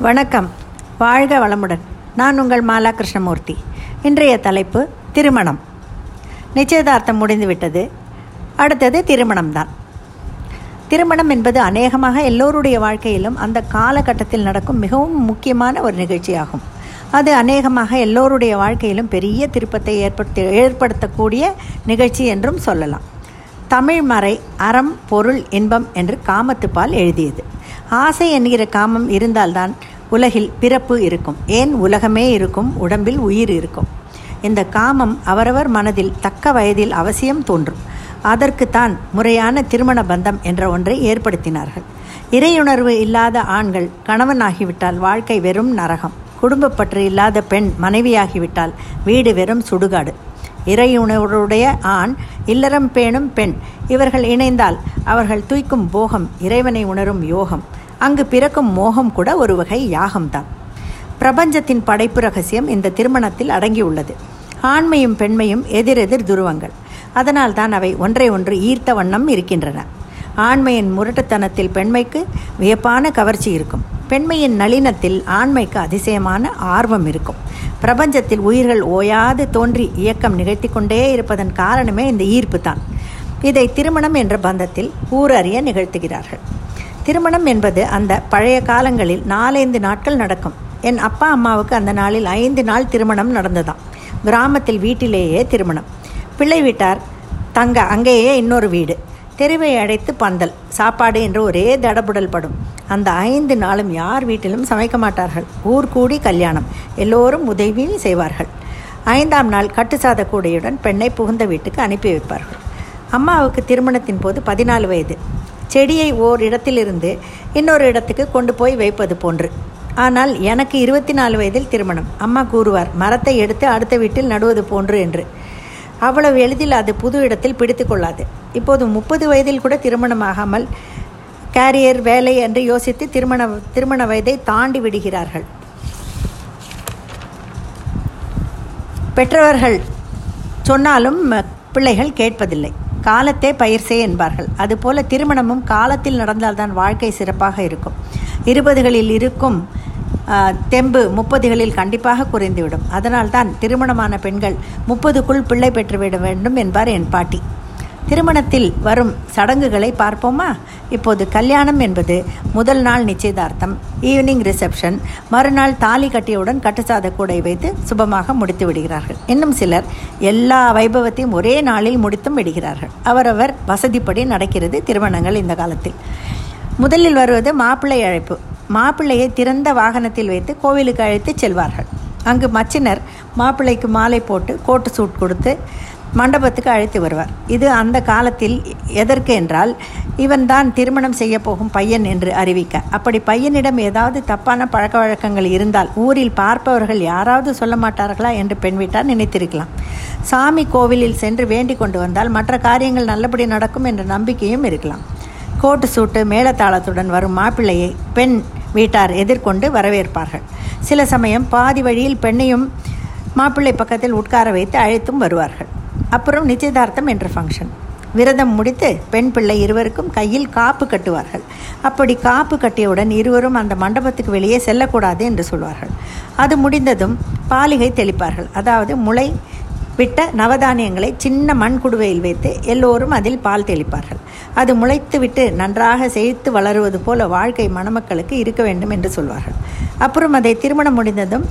வணக்கம். வாழ்க வளமுடன். நான் உங்கள் மாலா கிருஷ்ணமூர்த்தி இன்றைய தலைப்பு திருமணம். நிச்சயதார்த்தம் முடிந்துவிட்டது. அடுத்தது திருமணம்தான். திருமணம் என்பது அநேகமாக எல்லோருடைய வாழ்க்கையிலும் அந்த காலகட்டத்தில் நடக்கும் மிகவும் முக்கியமான ஒரு நிகழ்ச்சியாகும். அது அநேகமாக எல்லோருடைய வாழ்க்கையிலும் பெரிய திருப்பத்தை ஏற்படுத்தி ஏற்படுத்தக்கூடிய நிகழ்ச்சி என்றும் சொல்லலாம். தமிழ் மறை அறம் பொருள் இன்பம் என்று காமத்துப்பால் எழுதியது. ஆசை என்கிற காமம் இருந்தால்தான் உலகில் பிறப்பு இருக்கும். ஏன் உலகமே இருக்கும் உடம்பில் உயிர் இருக்கும்? இந்த காமம் அவரவர் மனதில் தக்க வயதில் அவசியம் தோன்றும். அதற்குத்தான் முறையான திருமண பந்தம் என்ற ஒன்றை ஏற்படுத்தினார்கள். இறையுணர்வு இல்லாத ஆண்கள் கணவனாகிவிட்டால் வாழ்க்கை வெறும் நரகம். குடும்பப்பற்று இல்லாத பெண் மனைவியாகிவிட்டால் வீடு வெறும் சுடுகாடு. இறையுணவருடைய ஆண் இல்லறம் பேணும் பெண். இவர்கள் இணைந்தால் அவர்கள் தூய்க்கும் போகம் இறைவனை உணரும் யோகம். அங்கு பிறக்கும் மோகம் கூட ஒரு வகை யாகம்தான். பிரபஞ்சத்தின் படைப்பு ரகசியம் இந்த திருமணத்தில் அடங்கியுள்ளது. ஆண்மையும் பெண்மையும் எதிரெதிர் துருவங்கள். அதனால் தான் அவை ஒன்றை ஒன்று ஈர்த்த வண்ணம் இருக்கின்றன. ஆண்மையின் முரட்டுத்தனத்தில் பெண்மைக்கு வியப்பான கவர்ச்சி இருக்கும். பெண்மையின் நளினத்தில் ஆண்மைக்கு அதிசயமான ஆர்வம் இருக்கும். பிரபஞ்சத்தில் உயிர்கள் ஓயாது தோன்றி இயக்கம் நிகழ்த்தி கொண்டே இருப்பதன் காரணமே இந்த ஈர்ப்பு தான் இதை திருமணம் என்ற பந்தத்தில் ஊரறிய நிகழ்த்துகிறார்கள். திருமணம் என்பது அந்த பழைய காலங்களில் நாலைந்து நாட்கள் நடக்கும். என் அப்பா அம்மாவுக்கு அந்த நாளில் ஐந்து நாள் திருமணம் நடந்ததாம். கிராமத்தில் வீட்டிலேயே திருமணம். பிள்ளை வீட்டார் தங்க அங்கேயே இன்னொரு வீடு. தெருவை அடைத்து பந்தல் சாப்பாடு என்று ஒரே தடபுடல் படும். அந்த ஐந்து நாளும் யார் வீட்டிலும் சமைக்க மாட்டார்கள். ஊர் கூடி கல்யாணம். எல்லோரும் உதவி செய்வார்கள். ஐந்தாம் நாள் கட்டுசாத கூடையுடன் பெண்ணை புகுந்த வீட்டுக்கு அனுப்பி வைப்பார்கள். அம்மாவுக்கு திருமணத்தின் போது பதினாலு வயது. செடியை ஓர் இடத்திலிருந்து இன்னொரு இடத்துக்கு கொண்டு போய் வைப்பது போன்று. ஆனால் எனக்கு இருபத்தி நாலு வயதில் திருமணம். அம்மா கூறுவார் மரத்தை எடுத்து அடுத்த வீட்டில் நடுவது போன்று என்று. அவ்வளவு எளிதில் அது புது இடத்தில் பிடித்து கொள்ளாது. இப்போது முப்பது வயதில் கூட திருமணமாகாமல் கேரியர் வேலை என்று யோசித்து திருமண திருமண வயதை தாண்டி விடுகிறார்கள். பெற்றவர்கள் சொன்னாலும் பிள்ளைகள் கேட்பதில்லை. காலத்தே பயிர்சே என்பார்கள். அதுபோல திருமணமும் காலத்தில் நடந்தால்தான் வாழ்க்கை சிறப்பாக இருக்கும். இருபதுகளில் இருக்கும் தெம்பு முப்பதுகளில் கண்டிப்பாக குறைந்துவிடும். அதனால்தான் திருமணமான பெண்கள் முப்பதுக்குள் பிள்ளை பெற்றுவிட வேண்டும் என்பார் என் பாட்டி. திருமணத்தில் வரும் சடங்குகளை பார்ப்போமா? இப்போது கல்யாணம் என்பது முதல் நாள் நிச்சயதார்த்தம் ஈவினிங் ரிசப்ஷன் மறுநாள் தாலி கட்டியவுடன் கட்டுச்சாத கூடை வைத்து சுபமாக முடித்து விடுகிறார்கள். இன்னும் சிலர் எல்லா வைபவத்தையும் ஒரே நாளில் முடித்தும் விடுகிறார்கள். அவரவர் வசதிப்படி நடக்கிறது திருமணங்கள் இந்த காலத்தில். முதலில் வருவது மாப்பிள்ளை அழைப்பு. மாப்பிள்ளையை திறந்த வாகனத்தில் வைத்து கோவிலுக்கு அழைத்து செல்வார்கள். அங்கு மச்சினர் மாப்பிள்ளைக்கு மாலை போட்டு கோட்டு சூட் கொடுத்து மண்டபத்துக்கு அழைத்து வருவார். இது அந்த காலத்தில் எதற்கு என்றால் இவன்தான் திருமணம் செய்ய போகும் பையன் என்று அறிவிக்க. அப்படி பையனிடம் ஏதாவது தப்பான பழக்க வழக்கங்கள் இருந்தால் ஊரில் பார்ப்பவர்கள் யாராவது சொல்ல மாட்டார்களா என்று பெண் வீட்டார் நினைத்திருக்கலாம். சாமி கோவிலில் சென்று வேண்டி கொண்டு வந்தால் மற்ற காரியங்கள் நல்லபடி நடக்கும் என்ற நம்பிக்கையும் இருக்கலாம். கோட்டு சூட்டு மேலத்தாளத்துடன் வரும் மாப்பிள்ளையை பெண் வீட்டார் எதிர்கொண்டு வரவேற்பார்கள். சில சமயம் பாதி வழியில் பெண்ணையும் மாப்பிள்ளை பக்கத்தில் உட்கார வைத்து அழைத்தும் வருவார்கள். அப்புறம் நிச்சயதார்த்தம் என்ற ஃபங்க்ஷன் விரதம் முடித்து பெண் பிள்ளை இருவருக்கும் கையில் காப்பு கட்டுவார்கள். அப்படி காப்பு கட்டியவுடன் இருவரும் அந்த மண்டபத்துக்கு வெளியே செல்லக்கூடாது என்று சொல்வார்கள். அது முடிந்ததும் பாலிகை தெளிப்பார்கள். அதாவது முளை விட்ட நவதானியங்களை சின்ன மண் குடுவையில் வைத்து எல்லோரும் அதில் பால் தெளிப்பார்கள். அது முளைத்துவிட்டு நன்றாக செழித்து வளருவது போல வாழ்க்கை மணமக்களுக்கு இருக்க வேண்டும் என்று சொல்வார்கள். அப்புறம் அதை திருமணம் முடிந்ததும்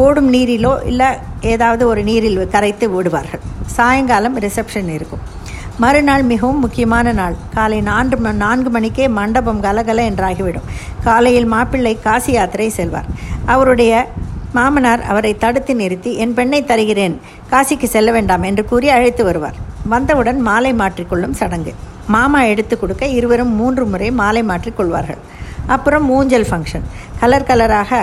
ஓடும் நீரிலோ இல்லை ஏதாவது ஒரு நீரில் கரைத்து விடுவார்கள். சாயங்காலம் ரிசப்ஷன் இருக்கும். மறுநாள் மிகவும் முக்கியமான நாள். காலை நான்கு நான்கு மணிக்கே மண்டபம் கலகல என்றாகிவிடும். காலையில் மாப்பிள்ளை காசி யாத்திரை செல்வார். அவருடைய மாமனார் அவரை தடுத்து நிறுத்தி என் பெண்ணை தருகிறேன். காசிக்கு செல்ல வேண்டாம் என்று கூறி அழைத்து வருவார். வந்தவுடன் மாலை மாற்றிக்கொள்ளும் சடங்கு. மாமா எடுத்து கொடுக்க இருவரும் மூன்று முறை மாலை மாற்றிக்கொள்வார்கள் அப்புறம் ஊஞ்சல் ஃபங்க்ஷன் கலர் கலராக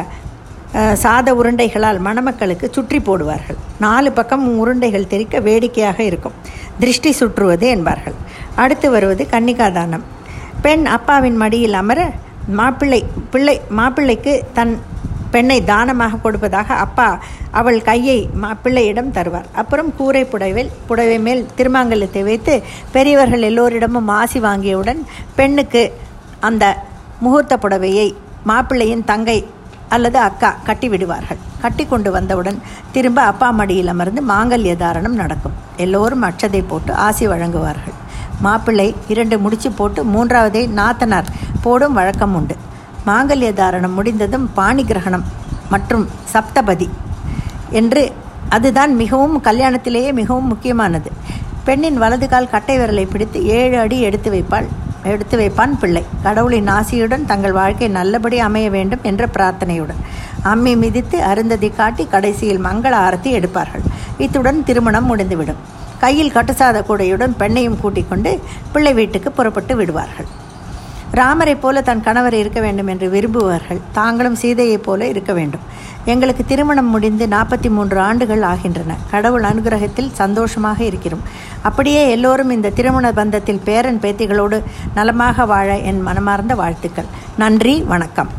சாத உருண்டைகளால் மணமக்களுக்கு சுற்றி போடுவார்கள். நாலு பக்கம் உருண்டைகள் தெரிக்க வேடிக்கையாக இருக்கும். திருஷ்டி சுற்றுவது என்பார்கள். அடுத்து வருவது கன்னிகாதானம். பெண் அப்பாவின் மடியில் அமர மாப்பிள்ளை பிள்ளை மாப்பிள்ளைக்கு தன் பெண்ணை தானமாக கொடுப்பதாக அப்பா அவள் கையை மா பிள்ளையிடம் தருவார். அப்புறம் கூரை புடவையில் புடவை மேல் திருமாங்கல்யத்தை வைத்து பெரியவர்கள் எல்லோரிடமும் ஆசி வாங்கியவுடன் பெண்ணுக்கு அந்த முகூர்த்த புடவையை மாப்பிள்ளையின் தங்கை அல்லது அக்கா கட்டி விடுவார்கள் கட்டி கொண்டு வந்தவுடன் திரும்ப அப்பா மடியில் அமர்ந்து மாங்கல்ய தாரணம் நடக்கும். எல்லோரும் அச்சதை போட்டு ஆசி வழங்குவார்கள். மாப்பிள்ளை இரண்டு முடிச்சு போட்டு மூன்றாவதை நாத்தனார் போடும் வழக்கம் உண்டு. மாங்கல்ய தாரணம் முடிந்ததும் பாணி கிரகணம் மற்றும் சப்தபதி என்று அதுதான் மிகவும் கல்யாணத்திலேயே மிகவும் முக்கியமானது. பெண்ணின் வலது கால் கட்டை விரலை பிடித்து ஏழு அடி எடுத்து வைப்பாள். எடுத்து வைப்பான் பிள்ளை. கடவுளின் ஆசியுடன் தங்கள் வாழ்க்கை நல்லபடி அமைய வேண்டும் என்ற பிரார்த்தனையுடன். அம்மி மிதித்து அருந்ததி காட்டி கடைசியில் மங்கள ஆரத்தி எடுப்பார்கள். இத்துடன் திருமணம் முடிந்துவிடும். கையில் கட்டுசாத கூடையுடன் பெண்ணையும் கூட்டிக் கொண்டு பிள்ளை வீட்டுக்கு புறப்பட்டு விடுவார்கள். ராமரைப் போல தன் கணவர் இருக்க வேண்டும் என்று விரும்புவார்கள். தாங்களும் சீதையைப் போல இருக்க வேண்டும். எங்களுக்கு திருமணம் முடிந்து நாற்பத்தி மூன்று ஆண்டுகள் ஆகின்றன. கடவுள் அனுகிரகத்தில் சந்தோஷமாக இருக்கிறோம். அப்படியே எல்லோரும் இந்த திருமண பந்தத்தில் பேரன் பேத்திகளோடு நலமாக வாழ என் மனமார்ந்த வாழ்த்துக்கள். நன்றி வணக்கம்.